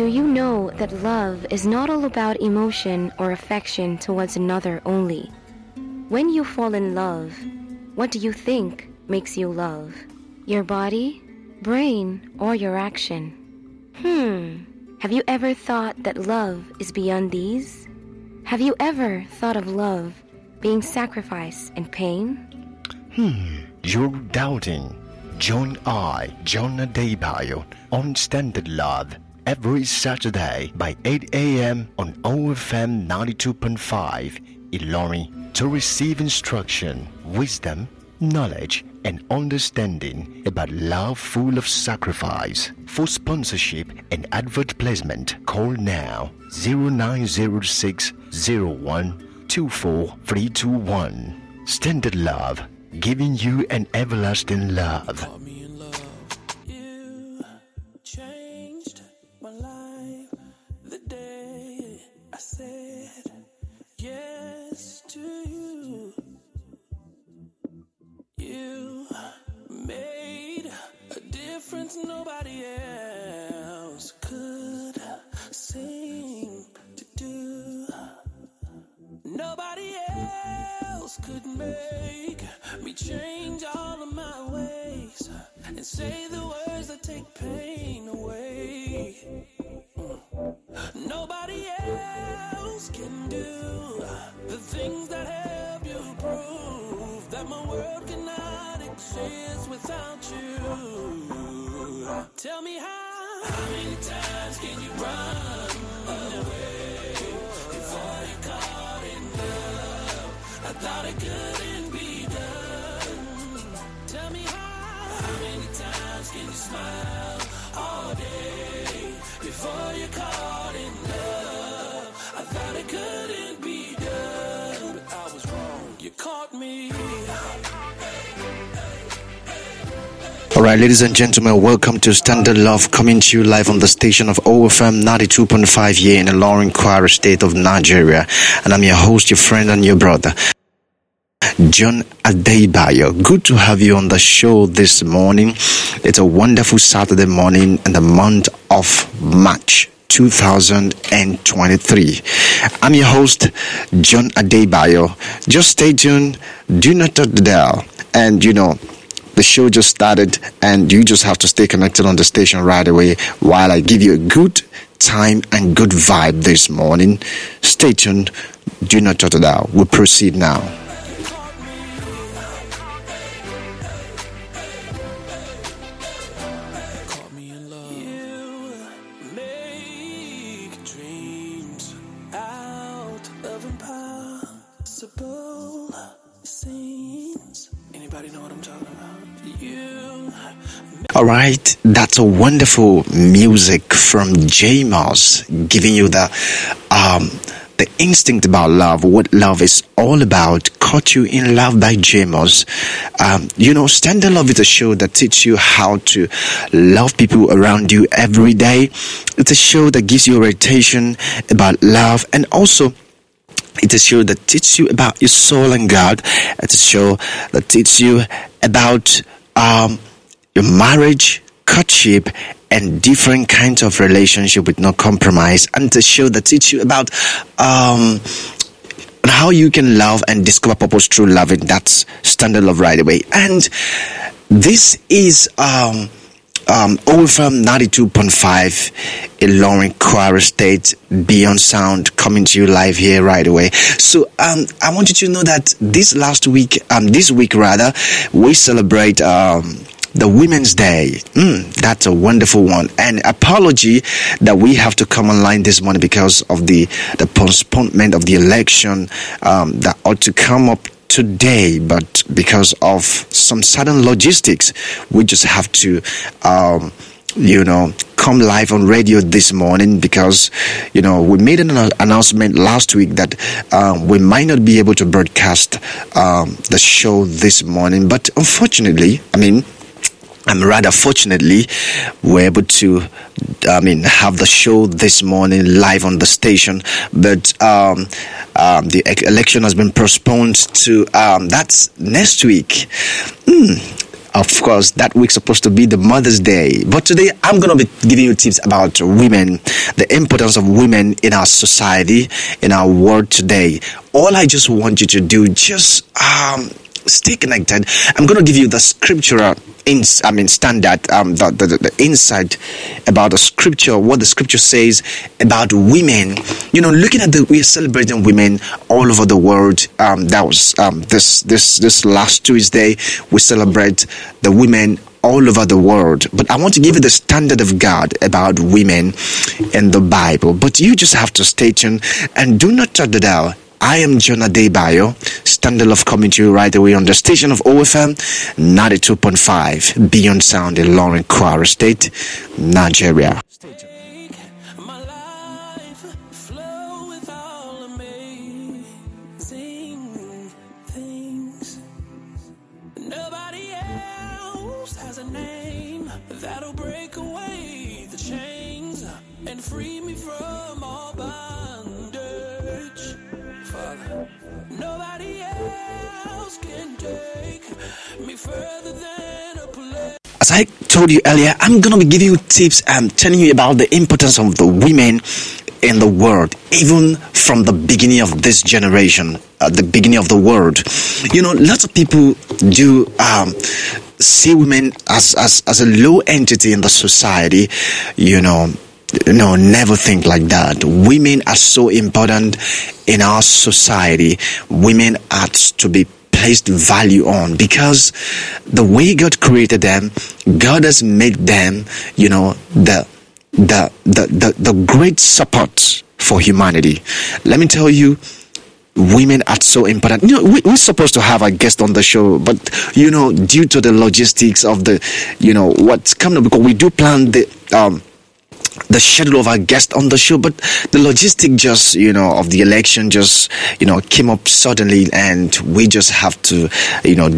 Do you know that love is not all about emotion or affection towards another only? When you fall in love, what do you think makes you love? Your body, brain, or your action? Hmm. Have you ever thought that love is beyond these? Have you ever thought of love being sacrifice and pain? Hmm, you're doubting. Join I, John Adebayo, on Standard Love every Saturday by 8 a.m. on OFM 92.5 Ilorin to receive instruction, wisdom, knowledge, and understanding about love full of sacrifice. For sponsorship and advert placement, call now 0906 01 24321. Standard Love, giving you an everlasting love. Change all of my ways and say the words that take pain away. Nobody else can do the things that help you prove that my world cannot exist without you. Tell me how, how many times can you run away before you're caught in love? I thought it couldn't you smile all day before you caught in love? I thought it couldn't be done, but I was wrong. You caught me. All right, ladies and gentlemen, welcome to Standard Love, coming to you live on the station of OFM 92.5 here in the Ilorin Kwara state of Nigeria. And I'm your host, your friend, and your brother. John Adebayo. Good to have you on the show this morning. It's a wonderful Saturday morning in the month of March 2023. I'm your host, John Adebayo. Just stay tuned. Do not touch the dial. And you know, the show just started and you just have to stay connected on the station right away while I give you a good time and good vibe this morning. Stay tuned. Do not touch the dial. We'll proceed now. All right, that's a wonderful music from J Moss giving you the um the instinct about love, what love is all about. Caught you in love by J Moss. Um, you know, Standard Love is a show that teaches you how to love people around you every day. It's a show that gives you orientation about love and also it's a show that teaches you about your soul and God. It's a show that teaches you about um, your marriage, courtship, and different kinds of relationship with no compromise. And a show that teaches you about um, how you can love and discover purpose through loving. That's standard love right away. And this is um, um, OFM 92.5 in Ilorin Kwara State, Beyond Sound, coming to you live here right away. So, um, I want you to know that this last week, um, this week rather, we celebrate, um, the Women's Day. Mm, that's a wonderful one. And apology that we have to come online this morning because of the, the postponement of the election, um, that ought to come up today, but because of some sudden logistics, we just have to, um, you know, come live on radio this morning because, you know, we made an announcement last week that um, we might not be able to broadcast um, the show this morning. But unfortunately, I mean, I'm rather fortunately we're able to, I mean, have the show this morning live on the station. But um, um, the election has been postponed to um, that's next week. Hmm. Of course, that week's supposed to be the Mother's Day. But today, I'm going to be giving you tips about women, the importance of women in our society, in our world today. All I just want you to do, just um, stay connected. I'm going to give you the scriptural in, I mean, standard, um, the, the, the insight about the scripture, what the scripture says about women. You know, looking at the, we are celebrating women all over the world. Um, that was um, this this this last Tuesday. We celebrate the women all over the world. But I want to give you the standard of God about women in the Bible. But you just have to stay tuned and do not shut the dial. I am John Adebayo, Standard of you right away on the station of OFM 92.5, Beyond Sound in Ilorin Kwara State, Nigeria. Life flow with all As I told you earlier, I'm to be giving you tips and telling you about the importance of the women in the world, even from the beginning of this generation, at the beginning of the world. You know, lots of people do um, see women as, as, as a low entity in the society, you know. No, never think like that. Women are so important in our society. Women are to be placed value on because the way God created them, God has made them, you know, the the the the, the great support for humanity. Let me tell you, women are so important. You know, we, we're supposed to have a guest on the show, but you know, due to the logistics of the, you know, what's coming up, because we do plan the um the schedule of our guest on the show, but the logistic just, you know, of the election just, you know, came up suddenly and we just have to, you know,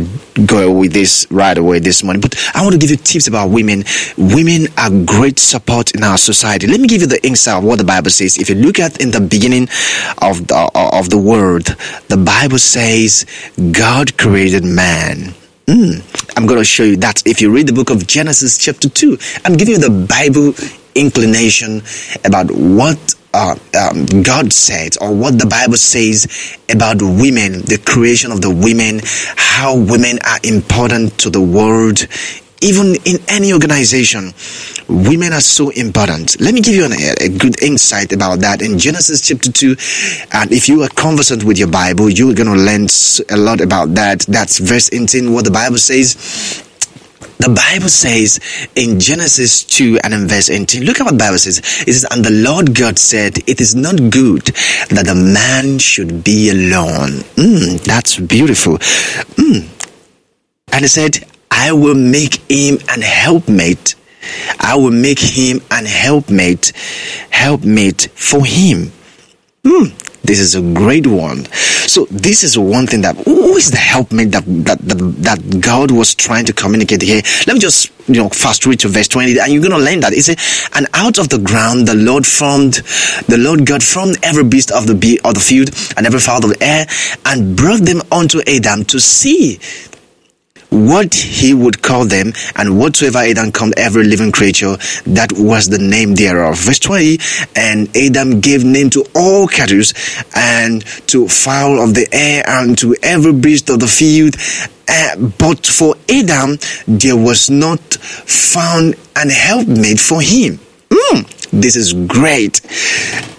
go with this right away this morning. But I want to give you tips about women. Women are great support in our society. Let me give you the insight of what the Bible says. If you look at in the beginning of the, of the world, the Bible says God created man. Mm, I'm going to show you that if you read the book of Genesis, chapter 2. I'm giving you the Bible inclination about what uh, um, God said or what the Bible says about women, the creation of the women, how women are important to the world. Even in any organization, women are so important. Let me give you an, a good insight about that in Genesis chapter 2. And if you are conversant with your Bible, you're going to learn a lot about that. That's verse 18, what the Bible says. The Bible says in Genesis 2 and in verse 18, look at what the Bible says. It says, And the Lord God said, It is not good that the man should be alone. Mm, that's beautiful. Mm. And he said, I will make him an helpmate. I will make him an helpmate, helpmate for him. Hmm, this is a great one. So this is one thing that who is the helpmate that, that that that God was trying to communicate here. Let me just you know fast read to verse twenty, and you're gonna learn that. It says, "And out of the ground the Lord formed, the Lord God formed every beast of the be- of the field and every fowl of the air, and brought them unto Adam to see." What he would call them, and whatsoever Adam called every living creature, that was the name thereof. Verse 20, and Adam gave name to all cattle, and to fowl of the air, and to every beast of the field. Uh, but for Adam, there was not found an helpmate for him. Mm, this is great.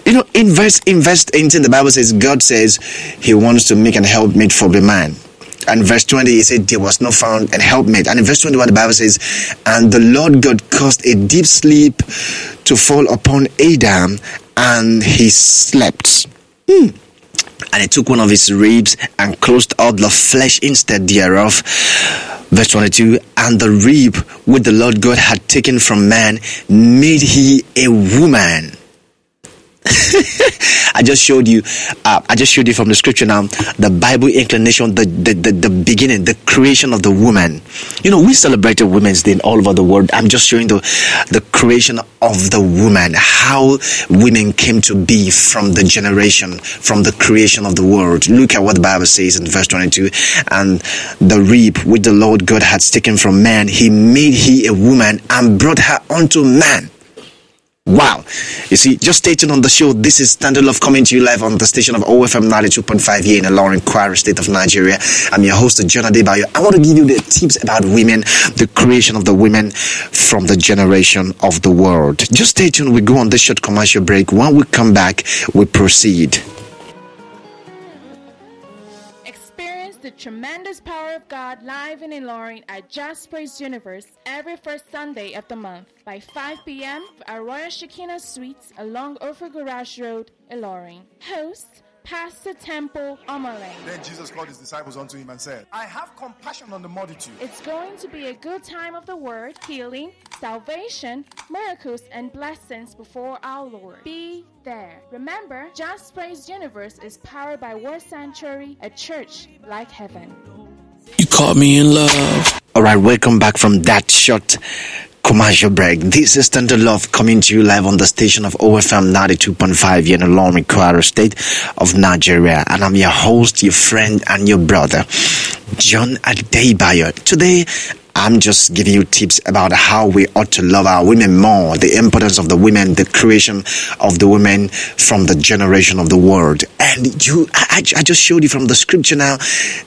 You know, in verse, in verse 18, the Bible says, God says he wants to make an helpmate for the man and verse 20 he said there was no found and helpmate. And in verse 21 the bible says and the lord god caused a deep sleep to fall upon adam and he slept. Hmm. and he took one of his ribs and closed out the flesh instead thereof. Verse 22 And the rib which the Lord God had taken from man made he a woman I just showed you. Uh, I just showed you from the scripture now the Bible inclination, the, the the the beginning, the creation of the woman. You know, we celebrated Women's Day all over the world. I'm just showing the the creation of the woman, how women came to be from the generation, from the creation of the world. Look at what the Bible says in verse 22. And the rib which the Lord God had taken from man, he made he a woman and brought her unto man. Wow. You see, just stay tuned on the show. This is Standard Love coming to you live on the station of OFM 92.5 here in the Ilorin, Kwara State of Nigeria. I'm your host, John Adebayo. I want to give you the tips about women, the creation of the women from the generation of the world. Just stay tuned. We go on this short commercial break. When we come back, we proceed. The tremendous power of God live in Ilorin at Just Praise Universe every first Sunday of the month by 5 p.m. at Royal Shekinah Suites along Ophir Garage Road, Ilorin. Host Pastor Temple Omale. Then Jesus called his disciples unto him and said, I have compassion on the multitude. It's going to be a good time of the word, healing, salvation, miracles, and blessings before our Lord. Be there. Remember, Just Praise Universe is powered by Word Sanctuary, a church like heaven. You caught me in love. All right, welcome back from that short commercial break. This is Standard Love coming to you live on the station of OFM 92.5 here in Ilorin, Kwara State of Nigeria. And I'm your host, your friend, and your brother, John Adebayo. Today, I'm just giving you tips about how we ought to love our women more, the importance of the women, the creation of the women from the generation of the world. And you, I, I just showed you from the scripture now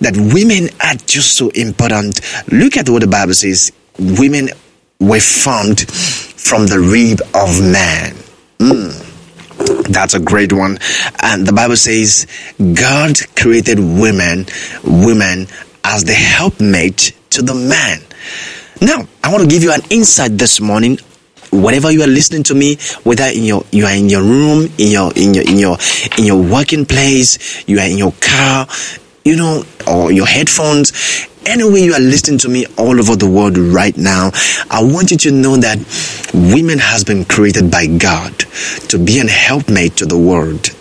that women are just so important. Look at what the Bible says. Women were formed from the rib of man. Mm. That's a great one. And the Bible says God created women, women as the helpmate to the man. Now, I want to give you an insight this morning. Whatever you are listening to me, whether in your you are in your room, in your in your in your in your working place, you are in your car, you know, or your headphones, anywhere you are listening to me all over the world right now, I want you to know that women has been created by God to be an helpmate to the world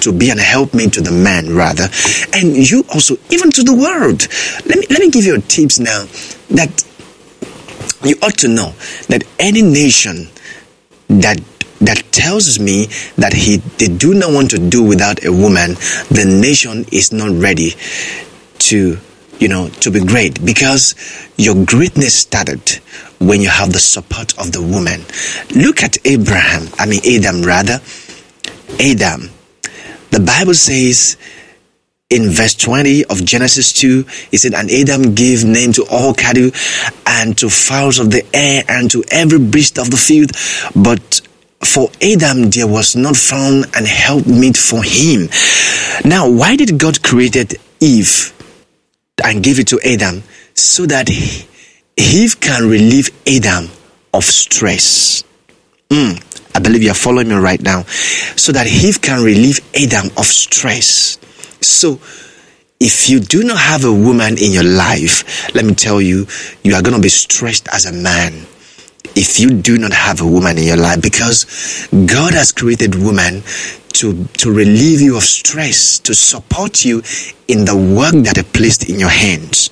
to be an helpmate to the man rather and you also even to the world. Let me let me give you tips now that you ought to know that any nation that that tells me that he they do not want to do without a woman the nation is not ready to you know to be great because your greatness started when you have the support of the woman look at abraham i mean adam rather adam the bible says in verse 20 of Genesis 2, it said, And Adam gave name to all cattle and to fowls of the air and to every beast of the field. But for Adam, there was not found an helpmeet for him. Now, why did God created Eve and give it to Adam? So that Eve can relieve Adam of stress. Mm, I believe you're following me right now. So that Eve can relieve Adam of stress. So, if you do not have a woman in your life, let me tell you, you are going to be stressed as a man. If you do not have a woman in your life, because God has created woman to, to relieve you of stress, to support you in the work that He placed in your hands.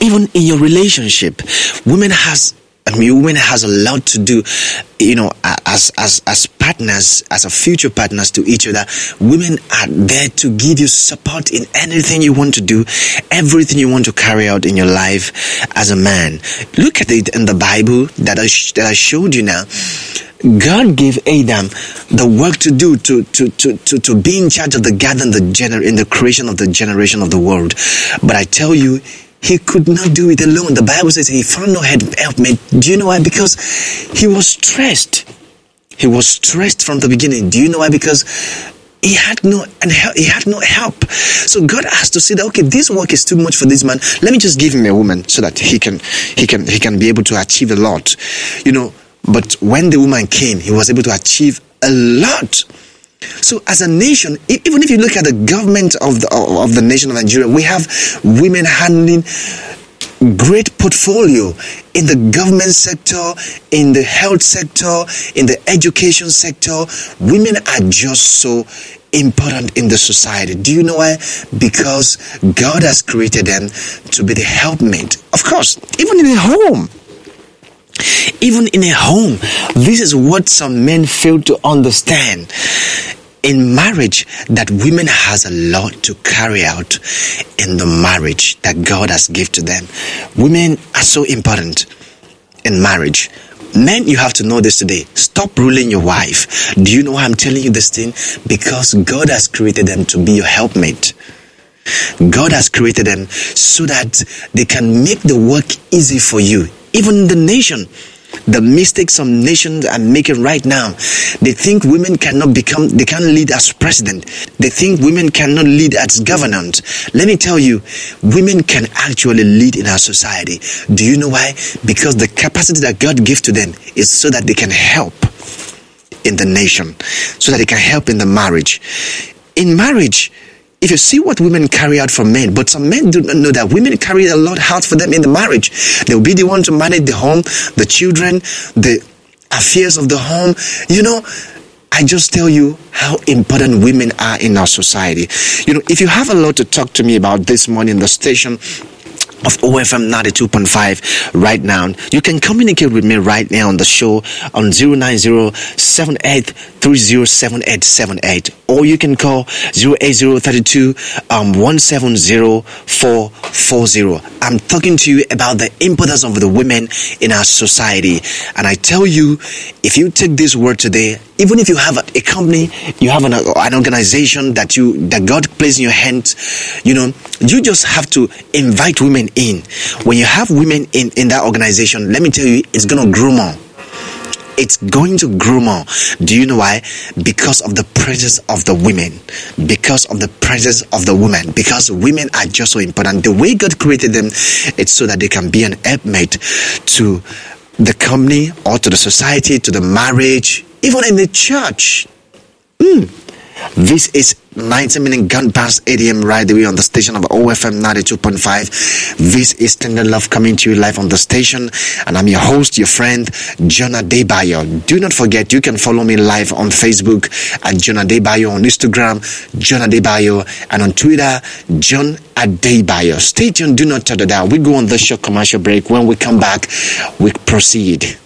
Even in your relationship, women has I mean, women has a lot to do, you know, as as as partners, as a future partners to each other. Women are there to give you support in anything you want to do, everything you want to carry out in your life as a man. Look at it in the Bible that I sh- that I showed you now. God gave Adam the work to do to, to, to, to, to be in charge of the gathering the gener- in the creation of the generation of the world. But I tell you, he could not do it alone. The Bible says he found no helpmate. Do you know why? Because he was stressed. He was stressed from the beginning. Do you know why? Because he had no and he had no help. So God has to say that okay, this work is too much for this man. Let me just give him a woman so that he can he can he can be able to achieve a lot. You know, but when the woman came, he was able to achieve a lot. So, as a nation, even if you look at the government of the of the nation of Nigeria, we have women handling great portfolio in the government sector, in the health sector, in the education sector. Women are just so important in the society. Do you know why? Because God has created them to be the helpmate. Of course, even in the home. Even in a home, this is what some men fail to understand in marriage that women has a lot to carry out in the marriage that God has given to them. Women are so important in marriage. Men, you have to know this today. Stop ruling your wife. Do you know why I'm telling you this thing? Because God has created them to be your helpmate. God has created them so that they can make the work easy for you. Even the nation, the mistakes some nations are making right now. They think women cannot become, they can't lead as president. They think women cannot lead as government. Let me tell you, women can actually lead in our society. Do you know why? Because the capacity that God gives to them is so that they can help in the nation, so that they can help in the marriage. In marriage, if you see what women carry out for men, but some men do not know that women carry a lot out for them in the marriage. They'll be the one to manage the home, the children, the affairs of the home. You know, I just tell you how important women are in our society. You know, if you have a lot to talk to me about this morning, the station of OFM 92.5 right now. You can communicate with me right now on the show on 090-7830-7878 or you can call 08032 um, 170440. I'm talking to you about the importance of the women in our society. And I tell you, if you take this word today, even if you have a, company, you have an, an organization that you that God placed in your hands, you know, you just have to invite women in. When you have women in in that organization, let me tell you, it's gonna grow more. It's going to grow more. Do you know why? Because of the presence of the women. Because of the presence of the women. Because women are just so important. The way God created them, it's so that they can be an helpmate to the company or to the society, to the marriage, even in the church. Mm. This is 90 minute gun past 8 a.m. right away on the station of OFM 92.5. This is Standard Love coming to you live on the station, and I'm your host, your friend, John Adebayo. Do not forget, you can follow me live on Facebook at John Adebayo, on Instagram, John Adebayo, and on Twitter, John Adebayo. Stay tuned, do not turn it down. We go on the short commercial break. When we come back, we proceed.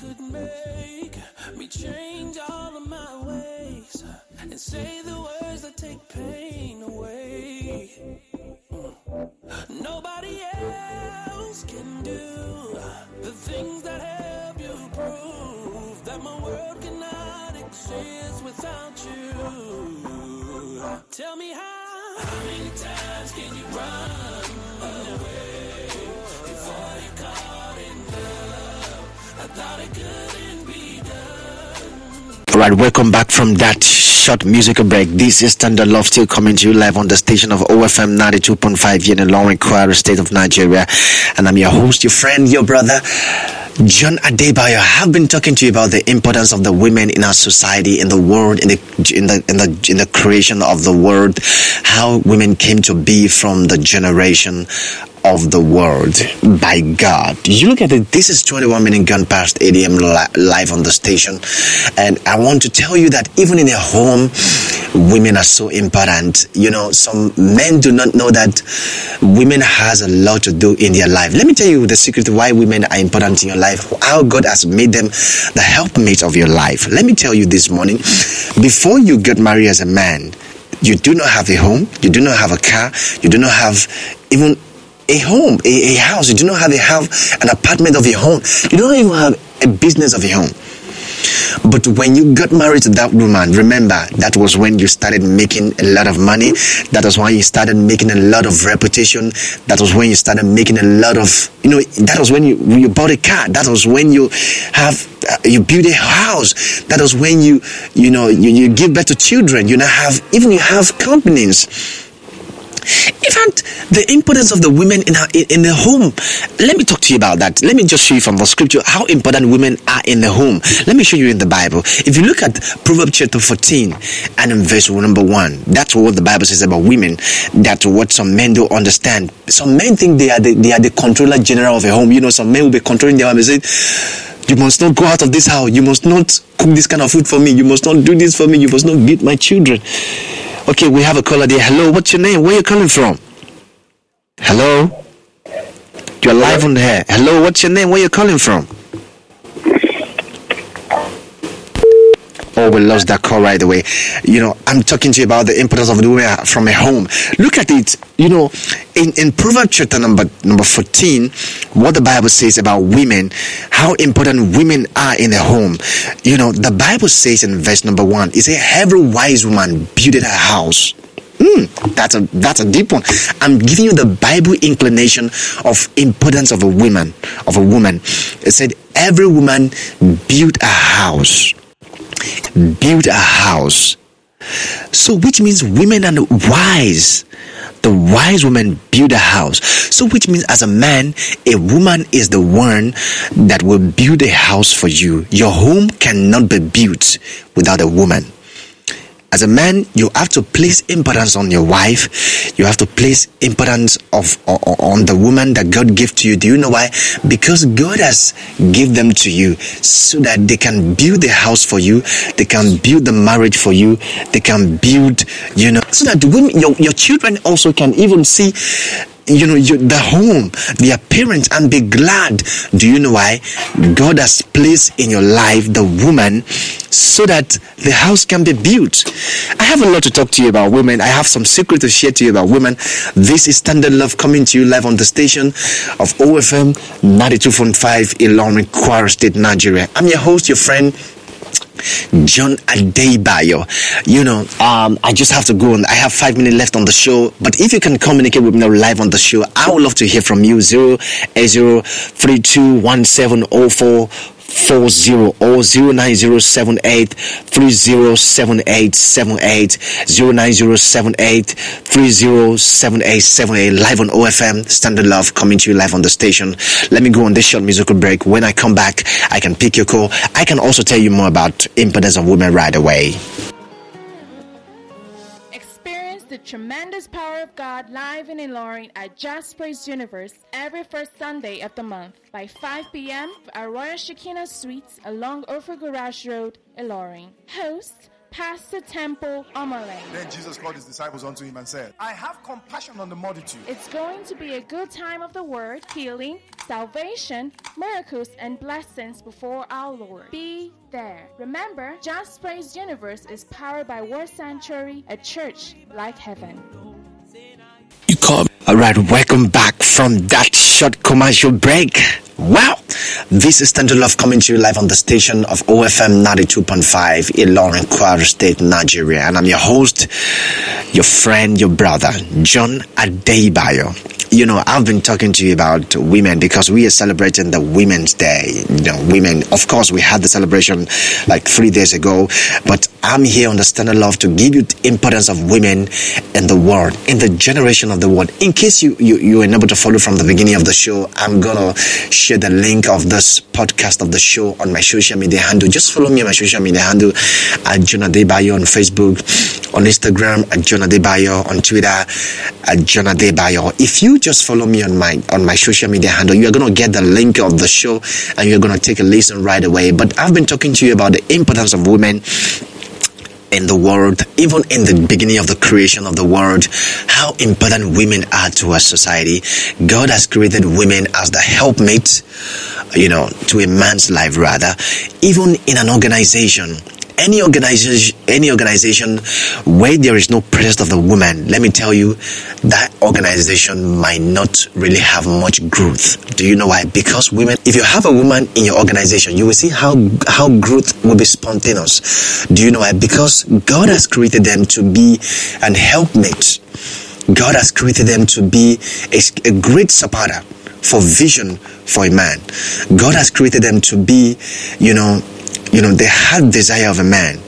Could make me change all of my ways and say the words that take pain away. Nobody else can do the things that help you prove that my world cannot exist without you. Tell me how, how many times can you run away before you're caught in love? All right, welcome back from that short musical break. This is Standard Love still coming to you live on the station of OFM 92.5 here in Ilorin Kwara, state of Nigeria. And I'm your host, your friend, your brother, John Adebayo. I have been talking to you about the importance of the women in our society, in the world, in the in the in the in the creation of the world, how women came to be from the generation of the world by God. You look at it, this is 21 minute gun past 8 a.m. live on the station. And I want to tell you that even in a home, women are so important. You know, some men do not know that women has a lot to do in their life. Let me tell you the secret why women are important in your life, how God has made them the helpmate of your life. Let me tell you this morning, before you get married as a man, you do not have a home, you do not have a car, you do not have even a home, a, a house. You do not have a have an apartment of your own. You don't even have a business of your own. But when you got married to that woman, remember that was when you started making a lot of money. That was when you started making a lot of reputation. That was when you started making a lot of, you know, that was when you, you bought a car. That was when you have, uh, you build a house. That was when you, you know, you, you give birth to children. You now have, even you have companies. In fact, the importance of the women in, her, in the home. Let me talk to you about that. Let me just show you from the scripture how important women are in the home. Let me show you in the Bible. If you look at Proverbs chapter 14 and in verse number 1, that's what the Bible says about women. That's what some men don't understand. Some men think they are the, they are the controller general of a home. You know, some men will be controlling their home and say, you must not go out of this house. You must not cook this kind of food for me. You must not do this for me. You must not beat my children. Okay, we have a caller there. Hello, what's your name? Where are you calling from? Hello? You're live on the air. Hello, what's your name? Where are you calling from? We lost that call right away. You know, I'm talking to you about the importance of the women from a home. Look at it. You know, in, in Proverbs chapter number number 14, what the Bible says about women, how important women are in the home. You know, the Bible says in verse number one, it says, Every wise woman builded her house. Mm, that's a that's a deep one. I'm giving you the Bible inclination of importance of a woman, of a woman. It said every woman built a house build a house. So, which means women and wise. The wise woman build a house. So, which means as a man, a woman is the one that will build a house for you. Your home cannot be built without a woman as a man, you have to place importance on your wife. You have to place importance of on the woman that God gave to you. Do you know why? Because God has give them to you so that they can build the house for you. They can build the marriage for you. They can build, you know, so that the women, your, your children also can even see you know the home their parents and be glad. Do you know why? God has placed in your life the woman so that the house can be built. I have a lot to talk to you about women. I have some secret to share to you about women. This is standard love coming to you live on the station of ofm 92.5 ilorin kwara state nigeria. I'm your host your friend John Adebayo. You know, um, I just have to go on. I have five minutes left on the show. But if you can communicate with me live on the show, I would love to hear from you. Zero eight zero three two one seven oh four four zero or zero nine zero seven eight three zero seven eight seven eight zero nine zero seven eight three zero seven eight seven eight live on OFM Standard Love coming to you live on the station. Let me go on this short musical break. When I come back, I can pick your call. I can also tell you more about impotence of women right away. The tremendous power of God live in Ilorin at Just Praise Universe every first Sunday of the month by 5 p.m. at Royal Shekinah Suites along Ophir Garage Road, Ilorin. Host Pastor Temple Omaleng. Then Jesus called his disciples unto him and said, I have compassion on the multitude. It's going to be a good time of the word, healing, salvation, miracles, and blessings before our Lord. Be there. Remember, Just Praise Universe is powered by Word Sanctuary, a church like heaven. You come. All right, welcome back from that short commercial break. Wow, this is Standard Love coming to you live on the station of OFM 92.5 Ilorin, Kwara State, Nigeria. And I'm your host, your friend, your brother, John Adebayo. You know, I've been talking to you about women because we are celebrating the Women's Day. You know, women, of course, we had the celebration like three days ago, but I'm here on the Standard Love to give you the importance of women in the world, in the generation of the world. In case you, you, you were unable to follow from the beginning of the show, I'm gonna share the link of this podcast of the show on my social media handle. Just follow me on my social media handle at John Adebayo on Facebook, on Instagram at John Adebayo, on Twitter at John Adebayo. If you just follow me on my on my social media handle, you're gonna get the link of the show and you're gonna take a listen right away. But I've been talking to you about the importance of women in the world, even in the beginning of the creation of the world, how important women are to our society. God has created women as the helpmate, you know, to a man's life rather. Even in an organization, any organization, any organization where there is no presence of the woman, let me tell you, that organization might not really have much growth. Do you know why? Because women, if you have a woman in your organization, you will see how how growth will be spontaneous. Do you know why? Because God has created them to be an helpmate. God has created them to be a, a great supporter for vision for a man. God has created them to be, you know, you know, the heart desire of a man.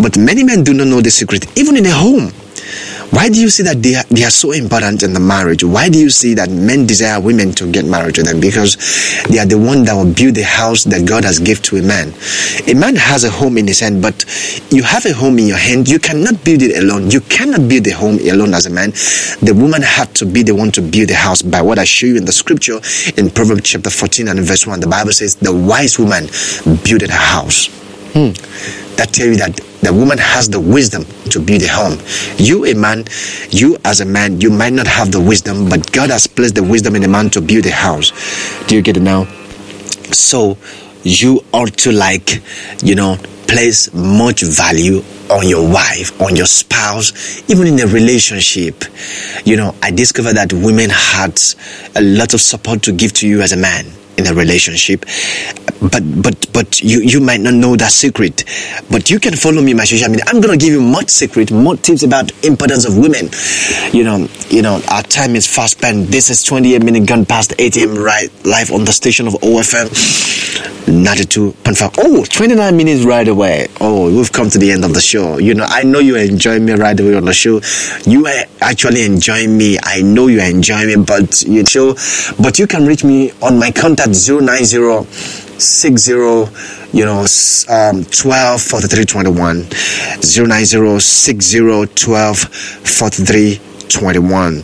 But many men do not know the secret, even in a home. Why do you see that they are, they are so important in the marriage? Why do you see that men desire women to get married to them? Because they are the one that will build the house that God has given to a man. A man has a home in his hand, but you have a home in your hand. You cannot build it alone. You cannot build the home alone as a man. The woman had to be the one to build the house by what I show you in the scripture in Proverbs chapter 14 and verse 1. The Bible says, The wise woman built her house. Hmm. That tell you that the woman has the wisdom to build a home. You, a man, you as a man, you might not have the wisdom, but God has placed the wisdom in a man to build a house. Do you get it now? So you ought to like, you know, place much value on your wife, on your spouse, even in a relationship. You know, I discovered that women had a lot of support to give to you as a man in a relationship. But but but you you might not know that secret. But you can follow me my social media. I'm gonna give you much secret more tips about importance of women. You know you know our time is fast spent. This is 28 minutes gone past 8 a.m right live on the station of ofm 92.5 oh 29 minutes right away. Oh we've come to the end of the show. You know i know you're enjoying me right away on the show. You are actually enjoying me. I know you're enjoying me but you know but you can reach me on my contact 090 60 you know um 12 43 21 090 60 12 43 21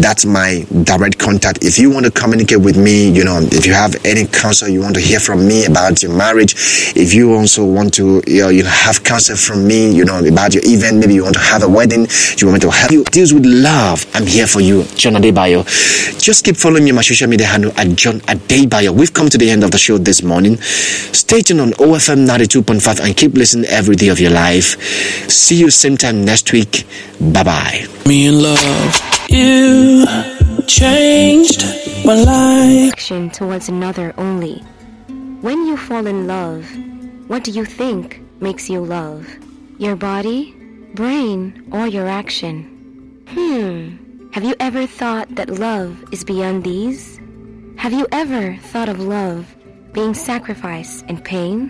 that's my direct contact. If you want to communicate with me you know if you have any counsel you want to hear from me about your marriage if you also want to you know you have counsel from me you know about your event maybe you want to have a wedding you want me to help you deals with love i'm here for you. John adebayo. Just keep following me on my social media handle at john adebayo. We've come to the end of the show this morning. Stay tuned on ofm 92.5 and keep listening every day of your life. See you same time next week. Bye bye Me in love. You changed my life. action towards another only. When you fall in love, what do you think makes you love? Your body, brain, or your action? Hmm. Have you ever thought that love is beyond these? Have you ever thought of love being sacrifice and pain?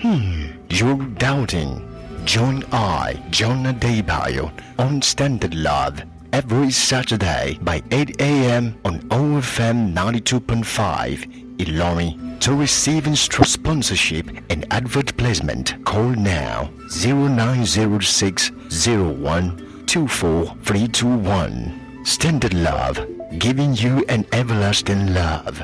Hmm. You're doubting. Join I, John Adebayo, on Standard Love every Saturday by 8 a.m. on OFM 92.5 Ilorin. To receive instru- sponsorship and advert placement, call now 0906 01 24321. Standard Love, giving you an everlasting love.